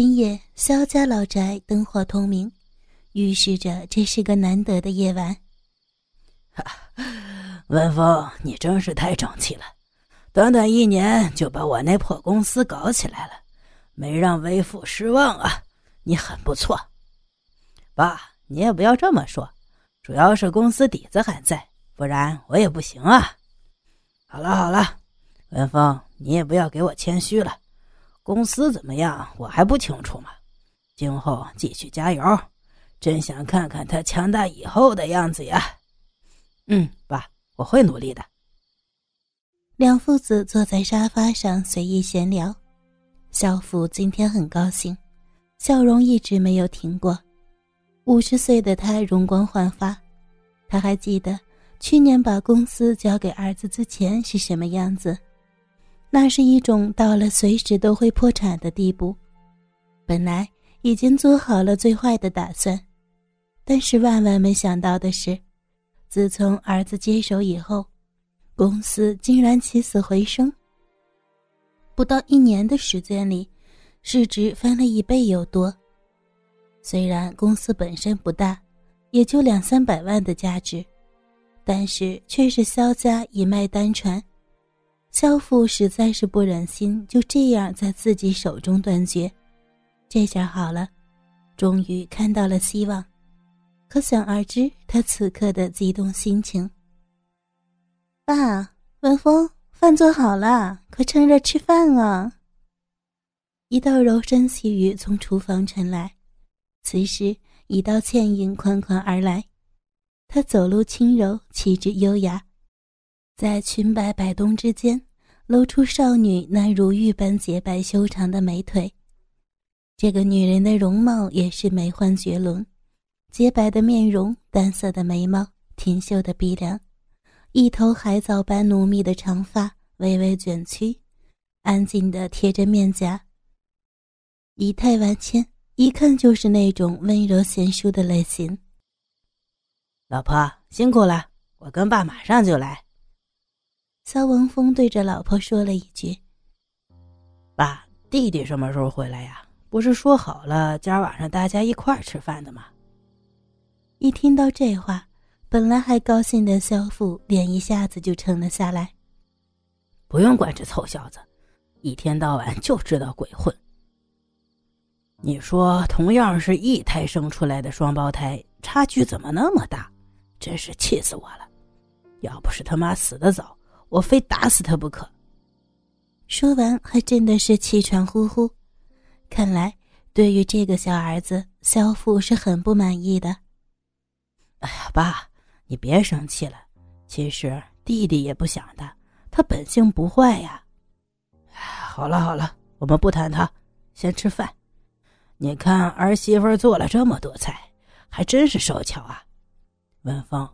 今夜萧家老宅灯火通明，预示着这是个难得的夜晚。文峰，你真是太争气了，短短一年就把我那破公司搞起来了，没让为父失望啊！你很不错。爸，你也不要这么说，主要是公司底子还在，不然我也不行啊。好了好了，文峰，你也不要给我谦虚了。公司怎么样？我还不清楚嘛。今后继续加油，真想看看他强大以后的样子呀。嗯，爸，我会努力的。两父子坐在沙发上随意闲聊，肖父今天很高兴，笑容一直没有停过。五十岁的他容光焕发，他还记得去年把公司交给儿子之前是什么样子。那是一种到了随时都会破产的地步，本来已经做好了最坏的打算，但是万万没想到的是，自从儿子接手以后，公司竟然起死回生。不到一年的时间里，市值翻了一倍有多。虽然公司本身不大，也就两三百万的价值，但是却是萧家一脉单传。萧父实在是不忍心就这样在自己手中断绝，这下好了，终于看到了希望，可想而知他此刻的激动心情。爸，文峰，饭做好了，快趁热吃饭啊！一道柔声细语从厨房传来，此时一道倩影款款而来，她走路轻柔，气质优雅。在裙摆摆动之间，露出少女那如玉般洁白修长的美腿。这个女人的容貌也是美幻绝伦，洁白的面容，淡色的眉毛，挺秀的鼻梁，一头海藻般浓密的长发微微卷曲，安静的贴着面颊。仪态万千，一看就是那种温柔贤淑的类型。老婆辛苦了，我跟爸马上就来。肖文峰对着老婆说了一句：“爸，弟弟什么时候回来呀？不是说好了今儿晚上大家一块儿吃饭的吗？”一听到这话，本来还高兴的肖父脸一下子就沉了下来。不用管这臭小子，一天到晚就知道鬼混。你说，同样是一胎生出来的双胞胎，差距怎么那么大？真是气死我了！要不是他妈死的早。我非打死他不可。说完，还真的是气喘呼呼。看来，对于这个小儿子，萧父是很不满意的。哎呀，爸，你别生气了。其实弟弟也不想的，他本性不坏呀。好了好了，我们不谈他，先吃饭。你看儿媳妇做了这么多菜，还真是手巧啊，文芳。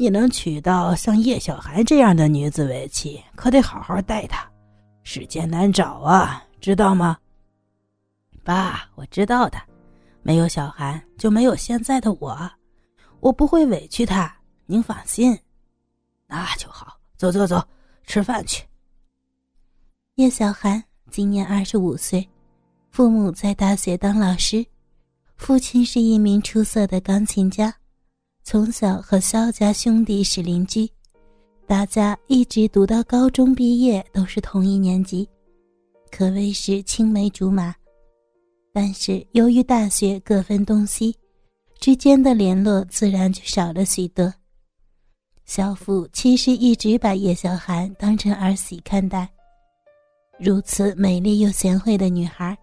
你能娶到像叶小寒这样的女子为妻，可得好好待她，世间难找啊，知道吗？爸，我知道的，没有小寒就没有现在的我，我不会委屈她，您放心。那就好，走走走，吃饭去。叶小寒今年二十五岁，父母在大学当老师，父亲是一名出色的钢琴家。从小和萧家兄弟是邻居，大家一直读到高中毕业都是同一年级，可谓是青梅竹马。但是由于大学各分东西，之间的联络自然就少了许多。肖父其实一直把叶小寒当成儿媳看待，如此美丽又贤惠的女孩，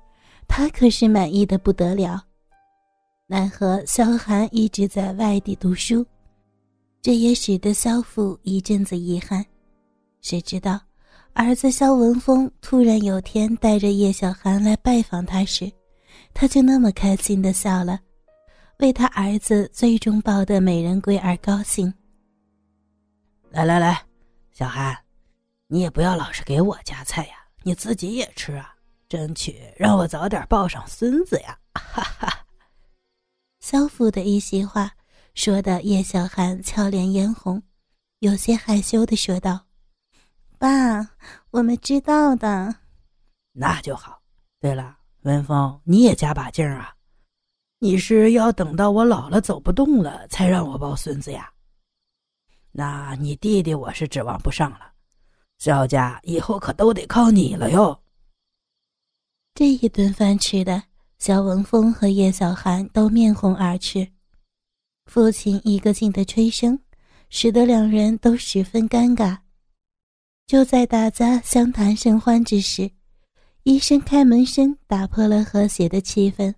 他可是满意的不得了。奈何萧寒一直在外地读书，这也使得萧父一阵子遗憾。谁知道，儿子萧文峰突然有天带着叶小寒来拜访他时，他就那么开心的笑了，为他儿子最终抱得美人归而高兴。来来来，小寒，你也不要老是给我夹菜呀，你自己也吃啊，争取让我早点抱上孙子呀！哈哈。萧父的一席话，说的叶小寒俏脸嫣红，有些害羞的说道：“爸，我们知道的。”那就好。对了，文峰，你也加把劲儿啊！你是要等到我老了走不动了才让我抱孙子呀？那你弟弟我是指望不上了，萧家以后可都得靠你了哟。这一顿饭吃的，萧文峰和叶小寒都面红耳赤。父亲一个劲的吹声，使得两人都十分尴尬。就在大家相谈甚欢之时，一声开门声打破了和谐的气氛。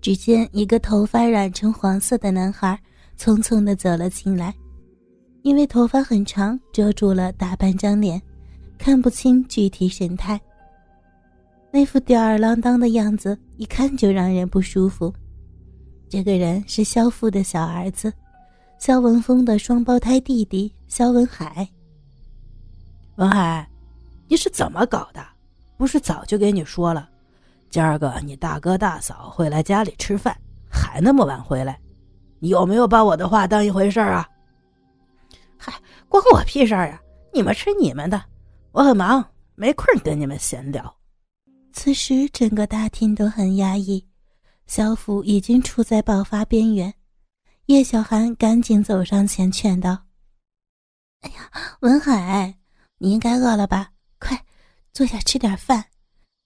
只见一个头发染成黄色的男孩匆匆的走了进来，因为头发很长，遮住了大半张脸，看不清具体神态。那副吊儿郎当的样子，一看就让人不舒服。这个人是萧父的小儿子，萧文峰的双胞胎弟弟萧文海。文海，你是怎么搞的？不是早就给你说了，今儿个你大哥大嫂会来家里吃饭，还那么晚回来，你有没有把我的话当一回事啊？嗨，关我屁事儿啊！你们吃你们的，我很忙，没空跟你们闲聊。此时，整个大厅都很压抑，萧父已经处在爆发边缘。叶小寒赶紧走上前劝道：“哎呀，文海，你应该饿了吧？快坐下吃点饭，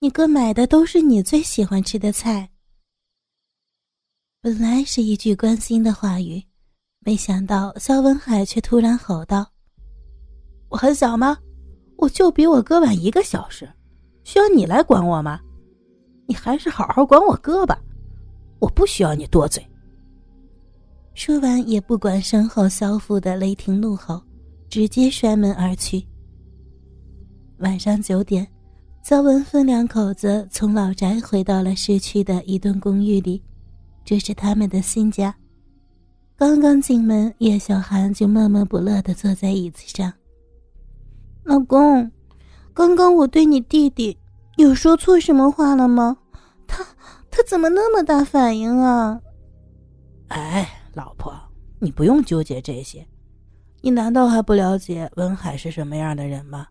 你哥买的都是你最喜欢吃的菜。”本来是一句关心的话语，没想到肖文海却突然吼道：“我很小吗？我就比我哥晚一个小时。”需要你来管我吗？你还是好好管我哥吧，我不需要你多嘴。说完，也不管身后萧父的雷霆怒吼，直接摔门而去。晚上九点，萧文芬两口子从老宅回到了市区的一栋公寓里，这是他们的新家。刚刚进门，叶小寒就闷闷不乐的坐在椅子上。老公。刚刚我对你弟弟有说错什么话了吗？他他怎么那么大反应啊？哎，老婆，你不用纠结这些。你难道还不了解文海是什么样的人吗？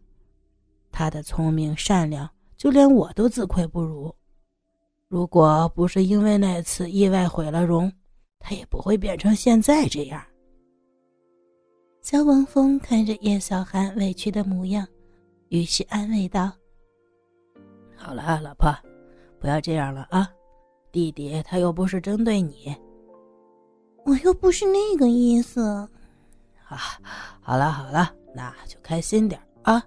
他的聪明善良，就连我都自愧不如。如果不是因为那次意外毁了容，他也不会变成现在这样。肖文峰看着叶小寒委屈的模样。于是安慰道：“好了，老婆，不要这样了啊！弟弟他又不是针对你，我又不是那个意思。啊，好了好了，那就开心点啊！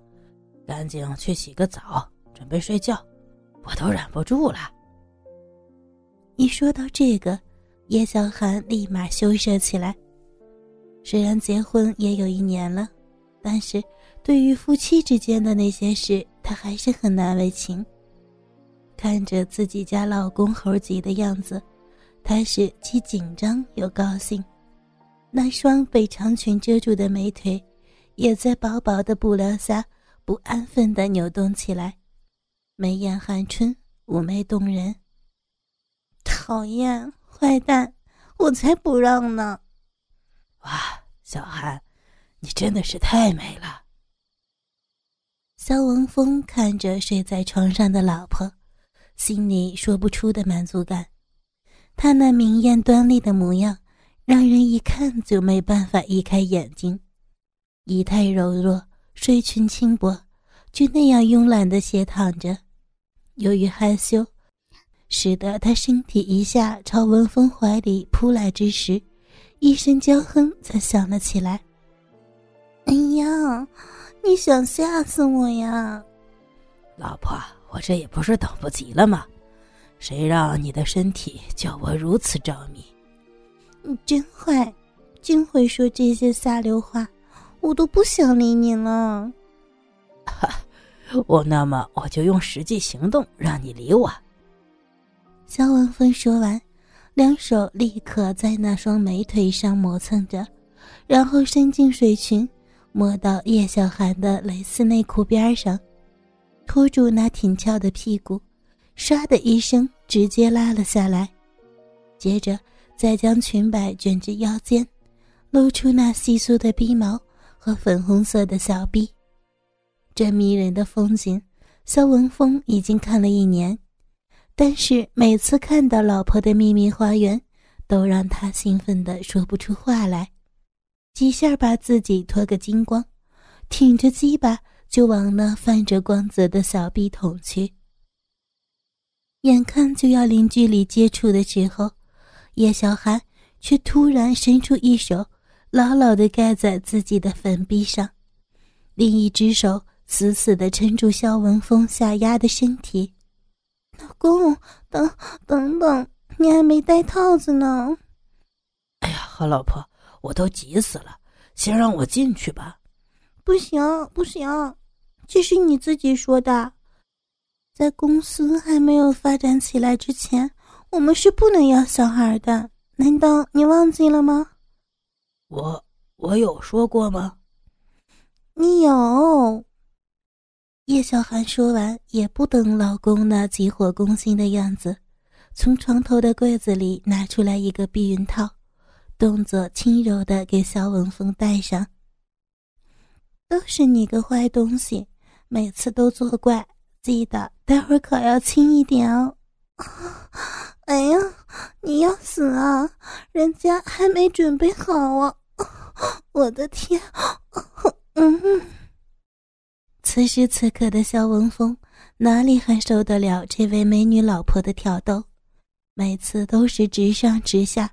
赶紧去洗个澡，准备睡觉，我都忍不住了。”一说到这个，叶小寒立马羞涩起来。虽然结婚也有一年了，但是……对于夫妻之间的那些事，她还是很难为情。看着自己家老公猴急的样子，她是既紧张又高兴。那双被长裙遮住的美腿，也在薄薄的布料下不安分地扭动起来，眉眼含春，妩媚动人。讨厌，坏蛋，我才不让呢！哇，小韩，你真的是太美了。肖文峰看着睡在床上的老婆，心里说不出的满足感。他那明艳端丽的模样，让人一看就没办法移开眼睛。仪态柔弱，睡裙轻薄，就那样慵懒的斜躺着。由于害羞，使得他身体一下朝文峰怀里扑来之时，一声娇哼才响了起来。哎呀！你想吓死我呀，老婆！我这也不是等不及了吗？谁让你的身体叫我如此着迷？你真坏，真会说这些下流话，我都不想理你了。哈，我那么我就用实际行动让你理我。肖文峰说完，两手立刻在那双美腿上磨蹭着，然后伸进水裙。摸到叶小寒的蕾丝内裤边上，拖住那挺翘的屁股，唰的一声直接拉了下来，接着再将裙摆卷至腰间，露出那稀疏的鼻毛和粉红色的小臂。这迷人的风景，肖文峰已经看了一年，但是每次看到老婆的秘密花园，都让他兴奋的说不出话来，几下把自己脱个精光，挺着鸡巴就往那泛着光泽的小臂捅去。眼看就要零距离接触的时候，叶小寒却突然伸出一手，牢牢的盖在自己的粉壁上，另一只手死死的撑住肖文峰下压的身体。老公，等等等，你还没戴套子呢。哎呀，好老婆，我都急死了，先让我进去吧。不行不行，这是你自己说的。在公司还没有发展起来之前，我们是不能要小孩的。难道你忘记了吗？我我有说过吗？你有。叶小寒说完，也不等老公那急火攻心的样子，从床头的柜子里拿出来一个避孕套，动作轻柔的给肖文峰戴上。都是你个坏东西，每次都作怪。记得待会儿可要轻一点哦！哎呀，你要死啊！人家还没准备好啊！我的天！嗯。此时此刻的肖文峰哪里还受得了这位美女老婆的挑逗？每次都是直上直下，